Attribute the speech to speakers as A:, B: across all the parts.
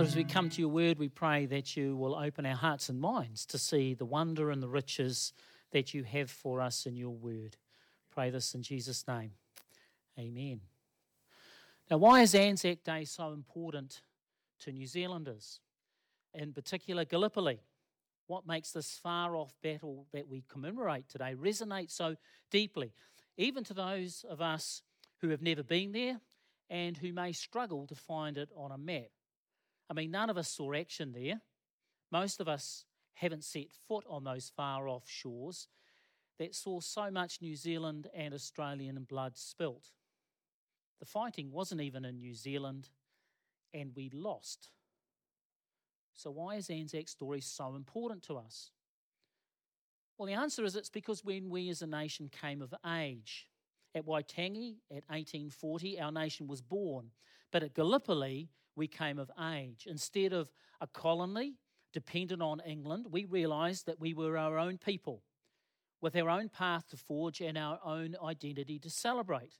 A: Father, as we come to your word, we pray that you will open our hearts and minds to see the wonder and the riches that you have for us in your word. Pray this in Jesus' name. Amen. Now, why is Anzac Day so important to New Zealanders, in particular Gallipoli? What makes this far off battle that we commemorate today resonate so deeply, even to those of us who have never been there and who may struggle to find it on a map? I mean, none of us saw action there. Most of us haven't set foot on those far off shores that saw so much New Zealand and Australian blood spilt. The fighting wasn't even in New Zealand, and we lost. So, why is Anzac's story so important to us? Well, the answer is it's because when we as a nation came of age, at Waitangi at 1840, our nation was born. But at Gallipoli, we came of age. Instead of a colony dependent on England, we realised that we were our own people with our own path to forge and our own identity to celebrate.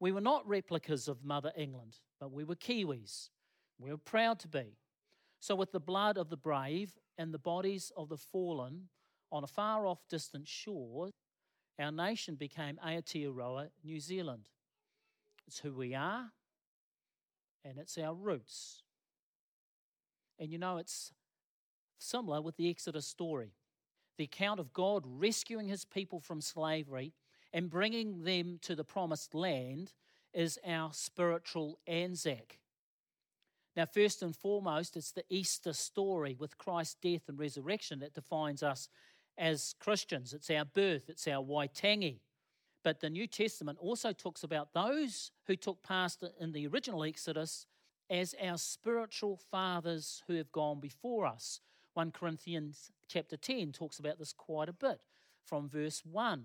A: We were not replicas of Mother England, but we were Kiwis. We were proud to be. So, with the blood of the brave and the bodies of the fallen on a far off distant shore, our nation became Aotearoa, New Zealand. It's who we are, and it's our roots. And you know, it's similar with the Exodus story the account of God rescuing his people from slavery and bringing them to the promised land is our spiritual Anzac. Now, first and foremost, it's the Easter story with Christ's death and resurrection that defines us as Christians. It's our birth, it's our Waitangi. But the New Testament also talks about those who took part in the original Exodus as our spiritual fathers who have gone before us. 1 Corinthians chapter 10 talks about this quite a bit from verse 1.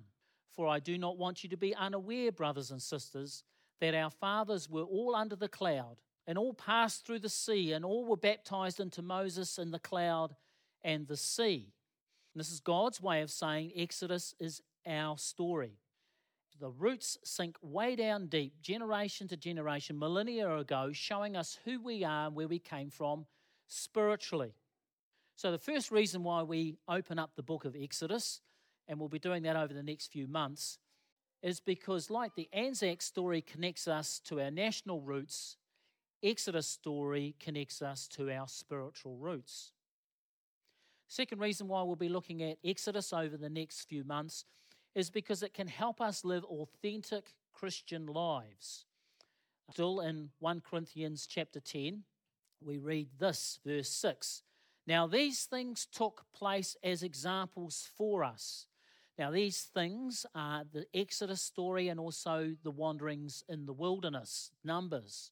A: For I do not want you to be unaware, brothers and sisters, that our fathers were all under the cloud, and all passed through the sea, and all were baptized into Moses in the cloud and the sea. And this is God's way of saying Exodus is our story the roots sink way down deep, generation to generation, millennia ago, showing us who we are and where we came from spiritually. So, the first reason why we open up the book of Exodus, and we'll be doing that over the next few months, is because, like the Anzac story connects us to our national roots, Exodus story connects us to our spiritual roots. Second reason why we'll be looking at Exodus over the next few months is because it can help us live authentic Christian lives. Still in 1 Corinthians chapter 10, we read this, verse 6. Now, these things took place as examples for us. Now, these things are the Exodus story and also the wanderings in the wilderness, Numbers.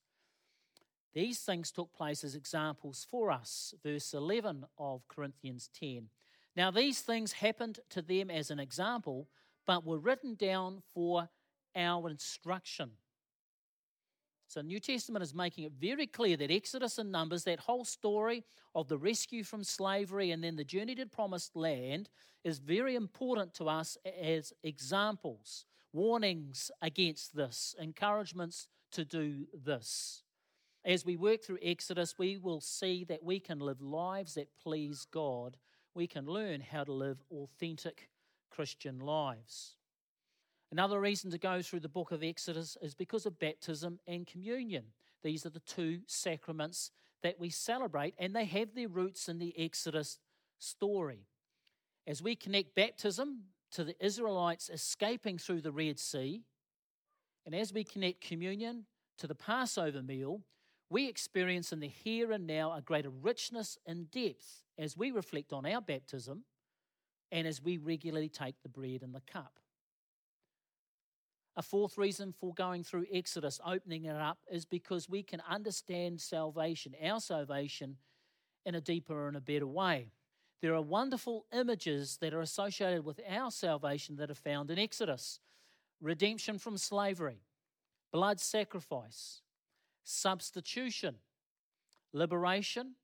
A: These things took place as examples for us, verse 11 of Corinthians 10. Now, these things happened to them as an example, but were written down for our instruction. So, New Testament is making it very clear that Exodus and Numbers, that whole story of the rescue from slavery and then the journey to promised land, is very important to us as examples, warnings against this, encouragements to do this. As we work through Exodus, we will see that we can live lives that please God. We can learn how to live authentic Christian lives. Another reason to go through the book of Exodus is because of baptism and communion. These are the two sacraments that we celebrate, and they have their roots in the Exodus story. As we connect baptism to the Israelites escaping through the Red Sea, and as we connect communion to the Passover meal, we experience in the here and now a greater richness and depth as we reflect on our baptism and as we regularly take the bread and the cup. A fourth reason for going through Exodus, opening it up, is because we can understand salvation, our salvation, in a deeper and a better way. There are wonderful images that are associated with our salvation that are found in Exodus redemption from slavery, blood sacrifice, substitution, liberation,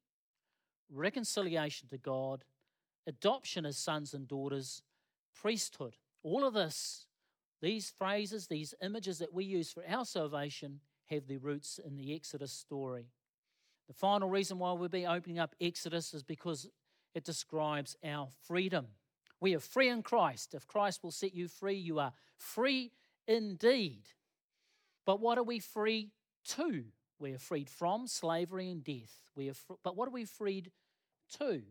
A: reconciliation to God, adoption as sons and daughters, priesthood. All of this, these phrases, these images that we use for our salvation, have their roots in the Exodus story. The final reason why we'll be opening up Exodus is because it describes our freedom. We are free in Christ. If Christ will set you free, you are free indeed. But what are we free to? We are freed from slavery and death. We are fr- but what are we freed to?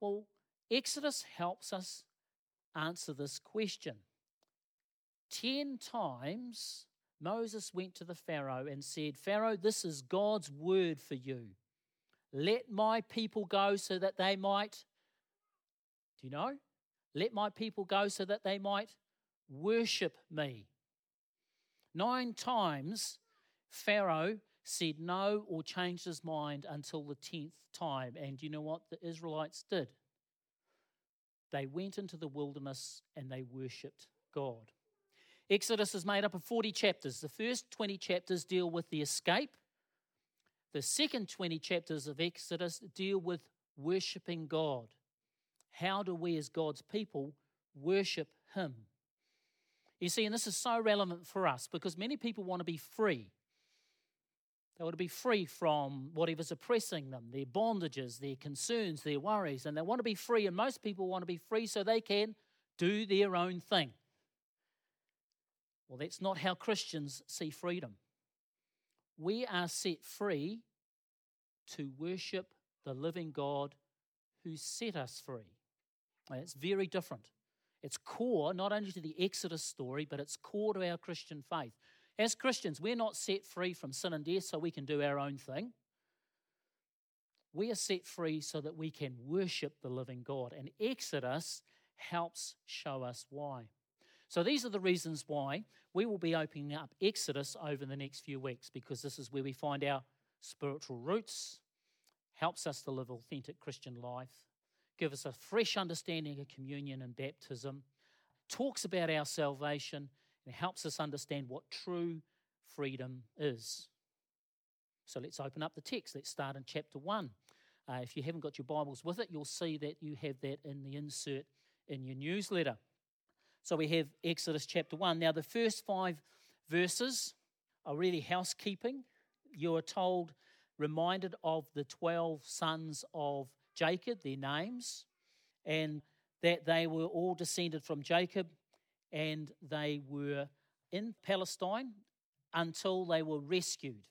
A: Well, Exodus helps us answer this question. Ten times Moses went to the Pharaoh and said, Pharaoh, this is God's word for you. Let my people go so that they might, do you know? Let my people go so that they might worship me. Nine times Pharaoh said no or changed his mind until the tenth time. And you know what the Israelites did? They went into the wilderness and they worshipped God. Exodus is made up of 40 chapters. The first 20 chapters deal with the escape. The second 20 chapters of Exodus deal with worshipping God. How do we, as God's people, worship Him? You see, and this is so relevant for us because many people want to be free. They want to be free from whatever's oppressing them, their bondages, their concerns, their worries, and they want to be free. And most people want to be free so they can do their own thing. Well, that's not how Christians see freedom. We are set free to worship the living God who set us free. And it's very different. It's core not only to the Exodus story, but it's core to our Christian faith. As Christians, we're not set free from sin and death so we can do our own thing. We are set free so that we can worship the living God. And Exodus helps show us why. So these are the reasons why we will be opening up Exodus over the next few weeks because this is where we find our spiritual roots, helps us to live authentic Christian life, gives us a fresh understanding of communion and baptism, talks about our salvation, and helps us understand what true freedom is. So let's open up the text. Let's start in chapter 1. Uh, if you haven't got your Bibles with it, you'll see that you have that in the insert in your newsletter. So we have Exodus chapter 1. Now, the first five verses are really housekeeping. You are told, reminded of the 12 sons of Jacob, their names, and that they were all descended from Jacob and they were in Palestine until they were rescued.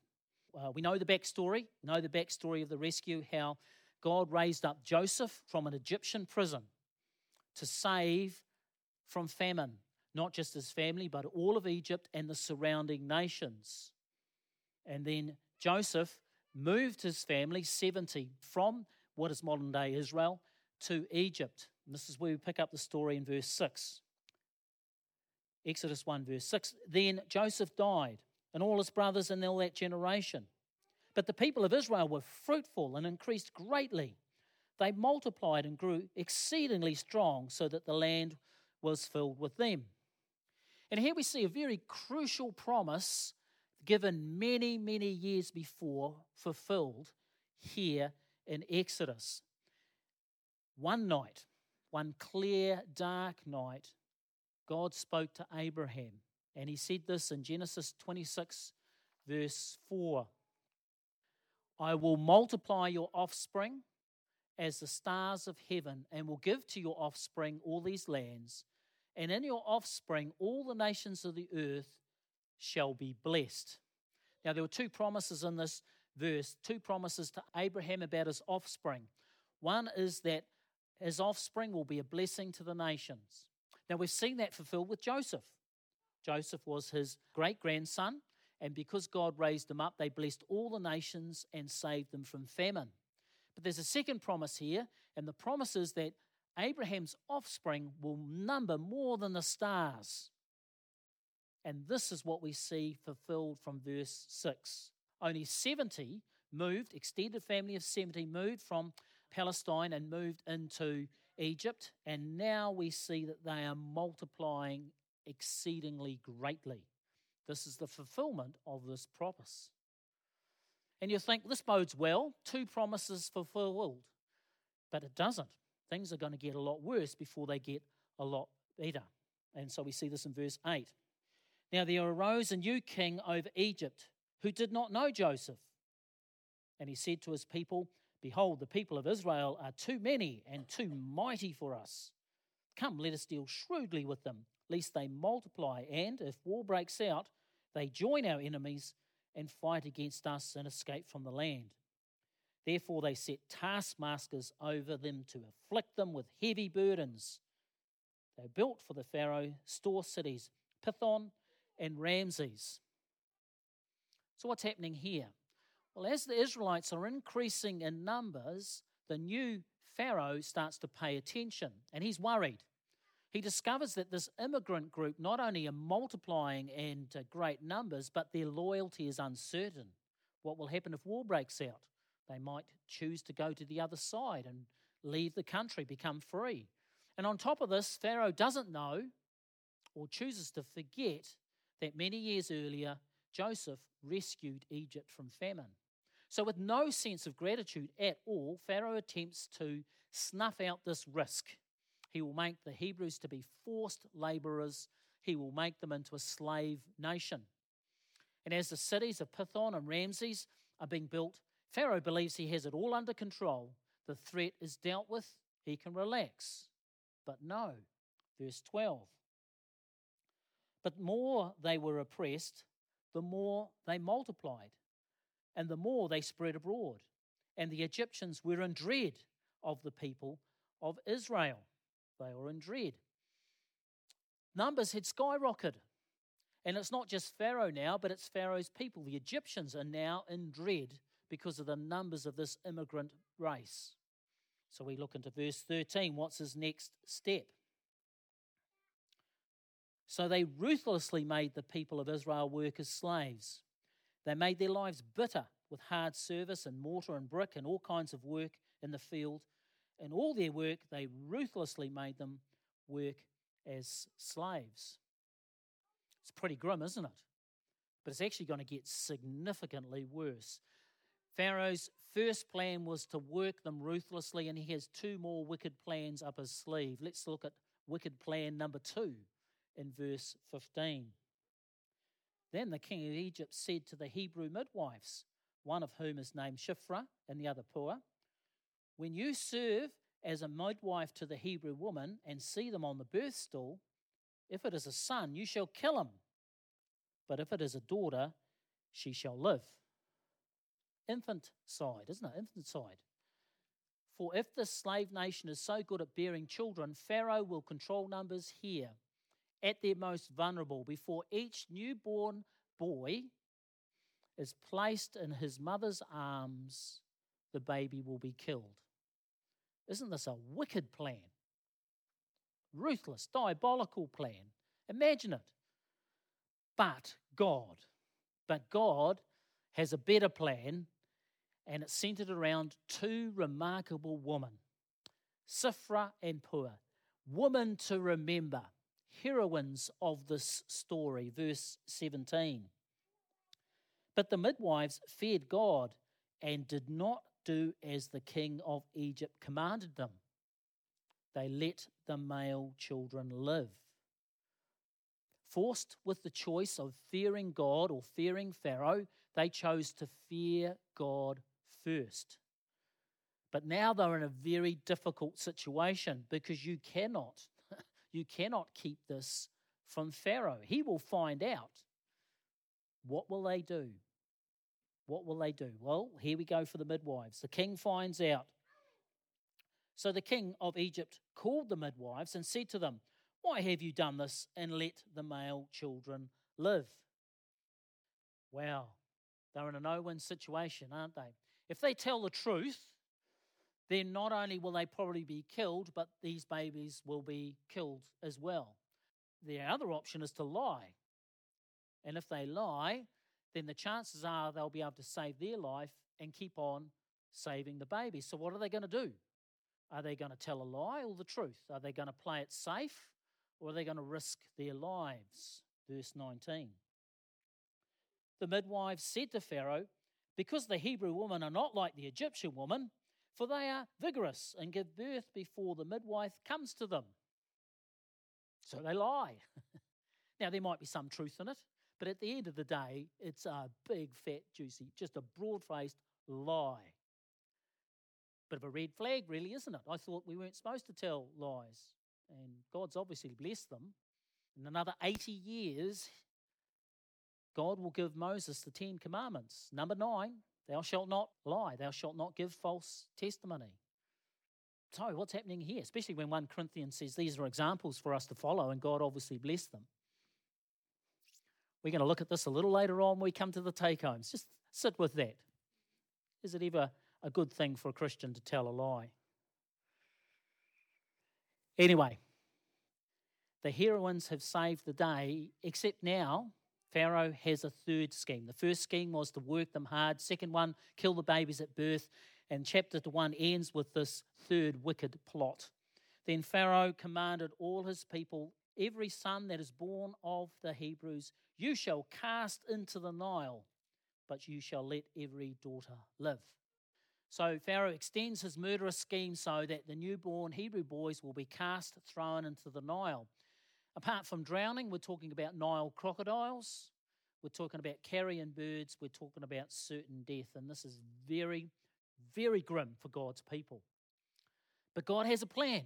A: Uh, we know the backstory, know the backstory of the rescue, how God raised up Joseph from an Egyptian prison to save from famine, not just his family, but all of Egypt and the surrounding nations. And then Joseph moved his family, 70, from what is modern day Israel to Egypt. And this is where we pick up the story in verse 6. Exodus 1, verse 6. Then Joseph died, and all his brothers and all that generation. But the people of Israel were fruitful and increased greatly. They multiplied and grew exceedingly strong, so that the land was filled with them. And here we see a very crucial promise given many, many years before, fulfilled here in Exodus. One night, one clear, dark night, God spoke to Abraham, and he said this in Genesis 26, verse 4 I will multiply your offspring as the stars of heaven, and will give to your offspring all these lands, and in your offspring all the nations of the earth shall be blessed. Now, there were two promises in this verse, two promises to Abraham about his offspring. One is that his offspring will be a blessing to the nations. Now, we've seen that fulfilled with Joseph. Joseph was his great grandson, and because God raised him up, they blessed all the nations and saved them from famine. But there's a second promise here, and the promise is that Abraham's offspring will number more than the stars. And this is what we see fulfilled from verse 6. Only 70 moved, extended family of 70 moved from Palestine and moved into Egypt. And now we see that they are multiplying exceedingly greatly. This is the fulfillment of this promise. And you think this bodes well, two promises fulfilled. But it doesn't things are going to get a lot worse before they get a lot better. And so we see this in verse 8. Now there arose a new king over Egypt who did not know Joseph. And he said to his people, Behold, the people of Israel are too many and too mighty for us. Come, let us deal shrewdly with them, lest they multiply, and if war breaks out, they join our enemies and fight against us and escape from the land. Therefore, they set taskmasters over them to afflict them with heavy burdens. They built for the Pharaoh store cities, Pithom and Ramses. So, what's happening here? Well, as the Israelites are increasing in numbers, the new Pharaoh starts to pay attention and he's worried. He discovers that this immigrant group not only are multiplying in great numbers, but their loyalty is uncertain. What will happen if war breaks out? They might choose to go to the other side and leave the country, become free. And on top of this, Pharaoh doesn't know or chooses to forget that many years earlier, Joseph rescued Egypt from famine. So, with no sense of gratitude at all, Pharaoh attempts to snuff out this risk. He will make the Hebrews to be forced laborers, he will make them into a slave nation. And as the cities of Pithom and Ramses are being built, Pharaoh believes he has it all under control. The threat is dealt with, he can relax. But no. Verse 12. But more they were oppressed, the more they multiplied and the more they spread abroad. And the Egyptians were in dread of the people of Israel. They were in dread. Numbers had skyrocketed. And it's not just Pharaoh now, but it's Pharaoh's people. The Egyptians are now in dread because of the numbers of this immigrant race. So we look into verse 13. What's his next step? So they ruthlessly made the people of Israel work as slaves. They made their lives bitter with hard service and mortar and brick and all kinds of work in the field. And all their work, they ruthlessly made them work as slaves. It's pretty grim, isn't it? But it's actually going to get significantly worse. Pharaoh's first plan was to work them ruthlessly, and he has two more wicked plans up his sleeve. Let's look at wicked plan number two in verse 15. Then the king of Egypt said to the Hebrew midwives, one of whom is named Shiphrah and the other Puah, When you serve as a midwife to the Hebrew woman and see them on the birth stool, if it is a son, you shall kill him. But if it is a daughter, she shall live. Infant side, isn't it? Infanticide. For if the slave nation is so good at bearing children, Pharaoh will control numbers here at their most vulnerable before each newborn boy is placed in his mother's arms, the baby will be killed. Isn't this a wicked plan? Ruthless, diabolical plan. Imagine it. But God, but God has a better plan, and it's centered around two remarkable women, Shiphrah and Puah, women to remember heroines of this story. Verse 17. But the midwives feared God and did not do as the king of Egypt commanded them. They let the male children live. Forced with the choice of fearing God or fearing Pharaoh, they chose to fear God first. But now they're in a very difficult situation because you cannot you cannot keep this from Pharaoh. He will find out. What will they do? What will they do? Well, here we go for the midwives. The king finds out. So the king of Egypt called the midwives and said to them, Why have you done this and let the male children live? Wow, they're in a no win situation, aren't they? If they tell the truth, then not only will they probably be killed, but these babies will be killed as well. The other option is to lie. And if they lie, then the chances are they'll be able to save their life and keep on saving the baby. So, what are they going to do? Are they going to tell a lie or the truth? Are they going to play it safe or are they going to risk their lives? Verse 19. The midwives said to Pharaoh, Because the Hebrew women are not like the Egyptian woman, for they are vigorous and give birth before the midwife comes to them. So they lie. now, there might be some truth in it, but at the end of the day, it's a big, fat, juicy, just a broad faced lie. Bit of a red flag, really, isn't it? I thought we weren't supposed to tell lies. And God's obviously blessed them. In another 80 years, God will give Moses the Ten Commandments. Number nine, thou shalt not lie, thou shalt not give false testimony. So, what's happening here? Especially when 1 Corinthians says these are examples for us to follow, and God obviously blessed them. We're going to look at this a little later on when we come to the take homes. Just sit with that. Is it ever a good thing for a Christian to tell a lie? Anyway, the heroines have saved the day, except now Pharaoh has a third scheme. The first scheme was to work them hard, second one, kill the babies at birth, and chapter 1 ends with this third wicked plot. Then Pharaoh commanded all his people, every son that is born of the Hebrews, you shall cast into the Nile, but you shall let every daughter live. So Pharaoh extends his murderous scheme so that the newborn Hebrew boys will be cast, thrown into the Nile. Apart from drowning, we're talking about Nile crocodiles, we're talking about carrion birds, we're talking about certain death, and this is very, very grim for God's people. But God has a plan,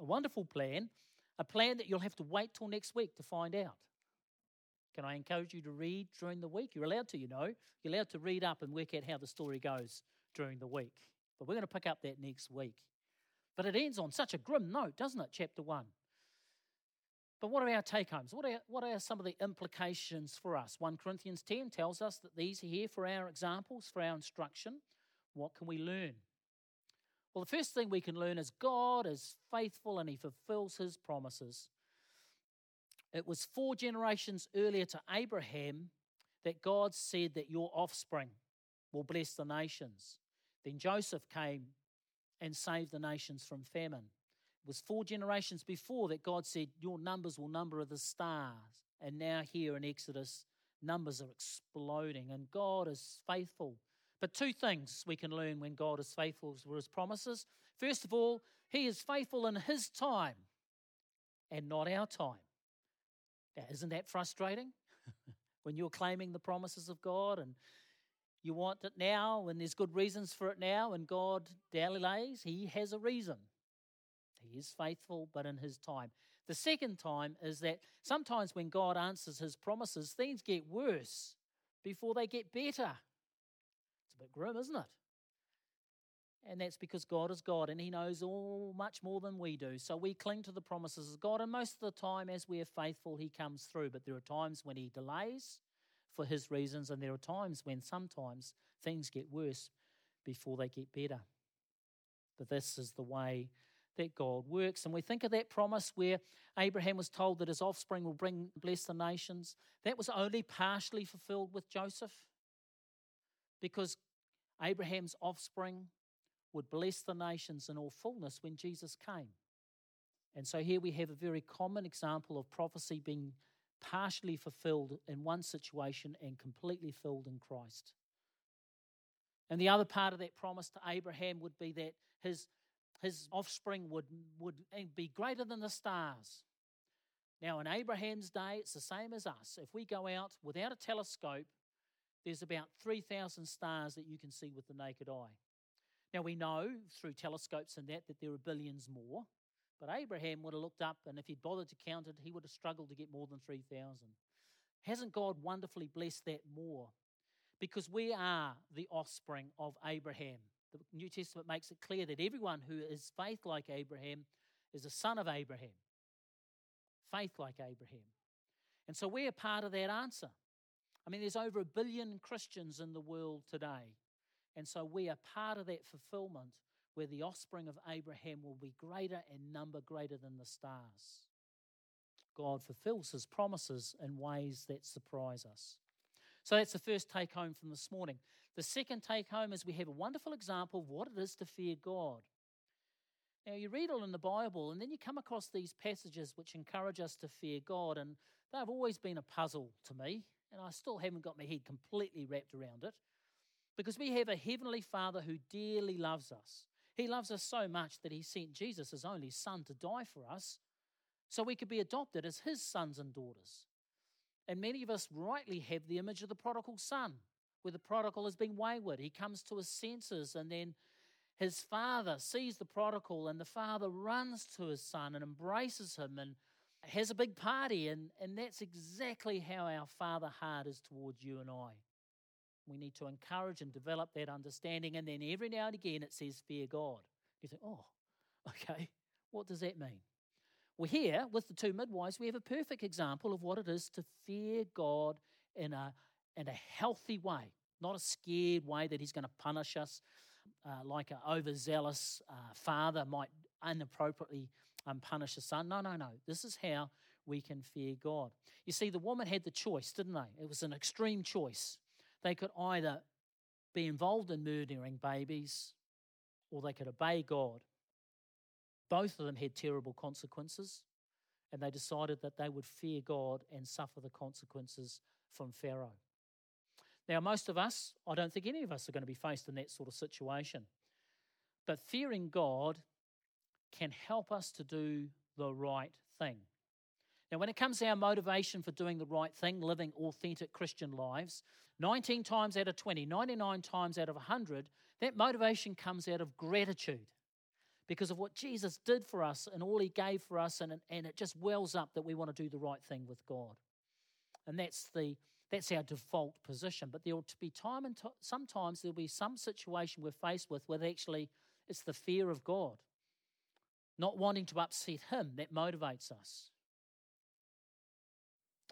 A: a wonderful plan, a plan that you'll have to wait till next week to find out. Can I encourage you to read during the week? You're allowed to, you know. You're allowed to read up and work out how the story goes during the week. But we're going to pick up that next week. But it ends on such a grim note, doesn't it? Chapter 1. But what are our take homes? What are, what are some of the implications for us? 1 Corinthians 10 tells us that these are here for our examples, for our instruction. What can we learn? Well, the first thing we can learn is God is faithful and he fulfills his promises. It was four generations earlier to Abraham that God said that your offspring will bless the nations. Then Joseph came and saved the nations from famine was four generations before that God said, Your numbers will number the stars. And now, here in Exodus, numbers are exploding, and God is faithful. But two things we can learn when God is faithful for his promises. First of all, he is faithful in his time and not our time. Now, isn't that frustrating? when you're claiming the promises of God and you want it now, and there's good reasons for it now, and God delays, He has a reason. He is faithful, but in His time. The second time is that sometimes when God answers His promises, things get worse before they get better. It's a bit grim, isn't it? And that's because God is God and He knows all much more than we do. So we cling to the promises of God, and most of the time, as we are faithful, He comes through. But there are times when He delays for His reasons, and there are times when sometimes things get worse before they get better. But this is the way that God works. And we think of that promise where Abraham was told that his offspring will bring bless the nations. That was only partially fulfilled with Joseph because Abraham's offspring would bless the nations in all fullness when Jesus came. And so here we have a very common example of prophecy being partially fulfilled in one situation and completely filled in Christ. And the other part of that promise to Abraham would be that his his offspring would, would be greater than the stars. Now, in Abraham's day, it's the same as us. If we go out without a telescope, there's about 3,000 stars that you can see with the naked eye. Now, we know through telescopes and that that there are billions more, but Abraham would have looked up, and if he'd bothered to count it, he would have struggled to get more than 3,000. Hasn't God wonderfully blessed that more? Because we are the offspring of Abraham. The New Testament makes it clear that everyone who is faith like Abraham is a son of Abraham. Faith like Abraham. And so we're part of that answer. I mean, there's over a billion Christians in the world today. And so we are part of that fulfillment where the offspring of Abraham will be greater in number, greater than the stars. God fulfills his promises in ways that surprise us. So that's the first take home from this morning. The second take home is we have a wonderful example of what it is to fear God. Now, you read all in the Bible, and then you come across these passages which encourage us to fear God, and they've always been a puzzle to me, and I still haven't got my head completely wrapped around it. Because we have a heavenly Father who dearly loves us. He loves us so much that he sent Jesus, his only Son, to die for us so we could be adopted as his sons and daughters. And many of us rightly have the image of the prodigal son. Where the prodigal has been wayward. He comes to his senses, and then his father sees the prodigal, and the father runs to his son and embraces him and has a big party. And, and that's exactly how our father heart is towards you and I. We need to encourage and develop that understanding. And then every now and again it says, Fear God. You think, oh, okay, what does that mean? Well, here with the two midwives, we have a perfect example of what it is to fear God in a, in a healthy way, not a scared way that He's going to punish us uh, like an overzealous uh, father might inappropriately um, punish a son. No, no, no. This is how we can fear God. You see, the woman had the choice, didn't they? It was an extreme choice. They could either be involved in murdering babies or they could obey God. Both of them had terrible consequences, and they decided that they would fear God and suffer the consequences from Pharaoh. Now, most of us, I don't think any of us are going to be faced in that sort of situation. But fearing God can help us to do the right thing. Now, when it comes to our motivation for doing the right thing, living authentic Christian lives, 19 times out of 20, 99 times out of 100, that motivation comes out of gratitude because of what Jesus did for us and all he gave for us, and, and it just wells up that we want to do the right thing with God. And that's the that's our default position. But there will be time and t- sometimes there'll be some situation we're faced with where actually it's the fear of God, not wanting to upset Him that motivates us.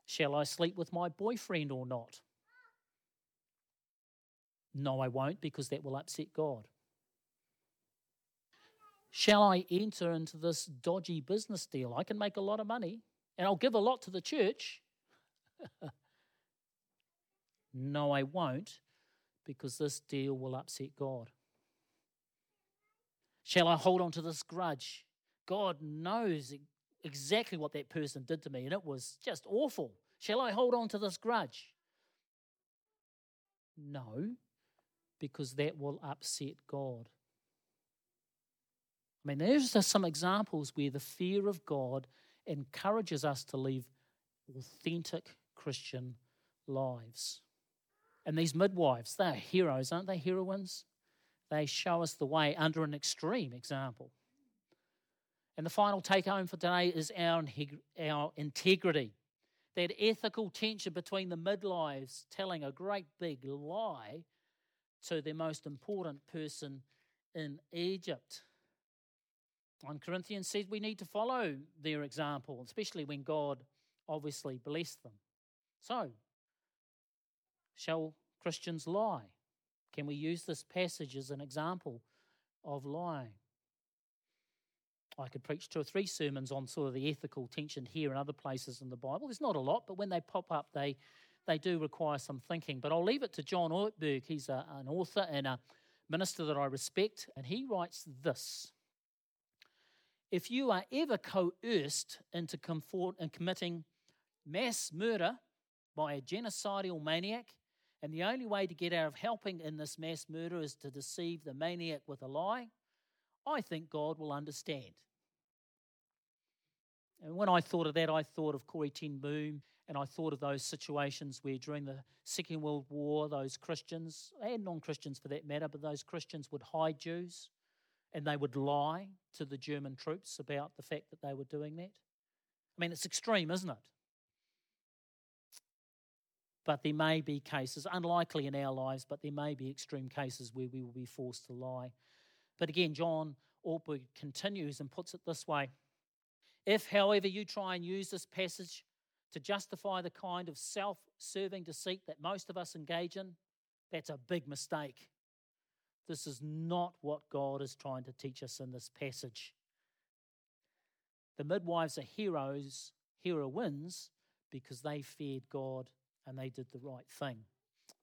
A: Shall I sleep with my boyfriend or not? No, I won't because that will upset God. Shall I enter into this dodgy business deal? I can make a lot of money and I'll give a lot to the church. No, I won't, because this deal will upset God. Shall I hold on to this grudge? God knows exactly what that person did to me, and it was just awful. Shall I hold on to this grudge? No, because that will upset God. I mean, there's just some examples where the fear of God encourages us to live authentic Christian lives. And these midwives, they're heroes, aren't they? Heroines? They show us the way under an extreme example. And the final take home for today is our, our integrity. That ethical tension between the midwives telling a great big lie to the most important person in Egypt. 1 Corinthians says we need to follow their example, especially when God obviously blessed them. So, Shall Christians lie? Can we use this passage as an example of lying? I could preach two or three sermons on sort of the ethical tension here and other places in the Bible. There's not a lot, but when they pop up, they they do require some thinking. But I'll leave it to John Ortberg. He's a, an author and a minister that I respect, and he writes this. If you are ever coerced into and committing mass murder by a genocidal maniac, and the only way to get out of helping in this mass murder is to deceive the maniac with a lie. I think God will understand. And when I thought of that, I thought of Corrie Ten Boom, and I thought of those situations where during the Second World War, those Christians, and non Christians for that matter, but those Christians would hide Jews and they would lie to the German troops about the fact that they were doing that. I mean, it's extreme, isn't it? But there may be cases, unlikely in our lives, but there may be extreme cases where we will be forced to lie. But again, John Ortberg continues and puts it this way If, however, you try and use this passage to justify the kind of self serving deceit that most of us engage in, that's a big mistake. This is not what God is trying to teach us in this passage. The midwives are heroes, heroines, because they feared God and they did the right thing.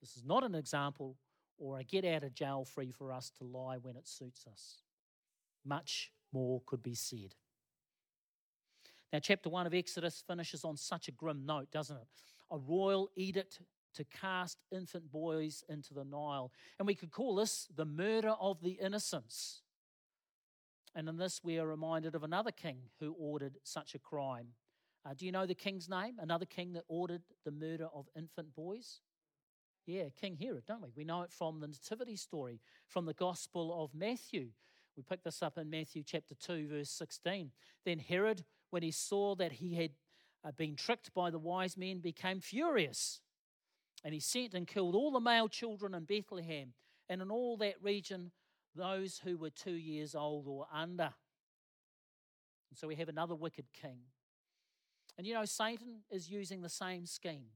A: This is not an example or a get out of jail free for us to lie when it suits us. Much more could be said. Now, chapter 1 of Exodus finishes on such a grim note, doesn't it? A royal edict to cast infant boys into the Nile. And we could call this the murder of the innocents. And in this, we are reminded of another king who ordered such a crime. Uh, do you know the king's name? Another king that ordered the murder of infant boys? Yeah, King Herod, don't we? We know it from the Nativity story, from the Gospel of Matthew. We pick this up in Matthew chapter 2, verse 16. Then Herod, when he saw that he had uh, been tricked by the wise men, became furious. And he sent and killed all the male children in Bethlehem and in all that region, those who were two years old or under. And so we have another wicked king. And you know, Satan is using the same scheme.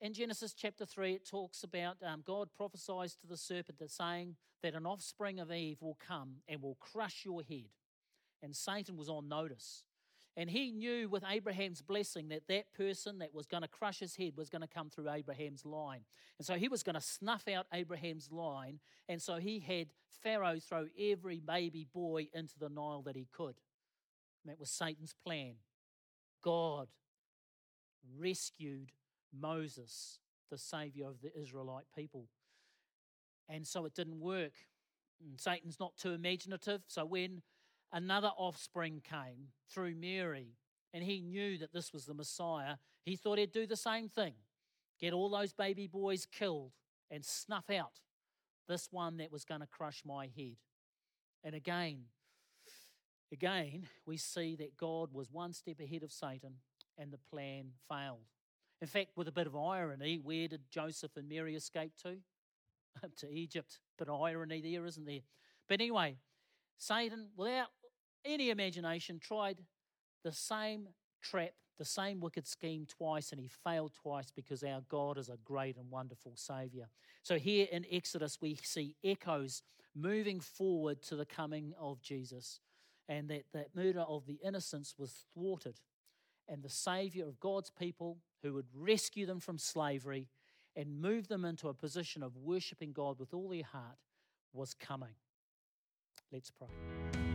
A: In Genesis chapter 3, it talks about um, God prophesies to the serpent that saying that an offspring of Eve will come and will crush your head. And Satan was on notice. And he knew with Abraham's blessing that that person that was going to crush his head was going to come through Abraham's line. And so he was going to snuff out Abraham's line. And so he had Pharaoh throw every baby boy into the Nile that he could. And that was Satan's plan. God rescued Moses, the savior of the Israelite people. And so it didn't work. And Satan's not too imaginative. So when another offspring came through Mary, and he knew that this was the Messiah, he thought he'd do the same thing get all those baby boys killed and snuff out this one that was going to crush my head. And again, again, we see that God was one step ahead of Satan and the plan failed. In fact, with a bit of irony, where did Joseph and Mary escape to? to Egypt. Of irony there, isn't there? But anyway, Satan, without any imagination, tried the same trap, the same wicked scheme twice, and he failed twice because our God is a great and wonderful Savior. So here in Exodus, we see echoes moving forward to the coming of Jesus, and that that murder of the innocents was thwarted, and the Savior of God's people who would rescue them from slavery and move them into a position of worshiping God with all their heart was coming. Let's pray.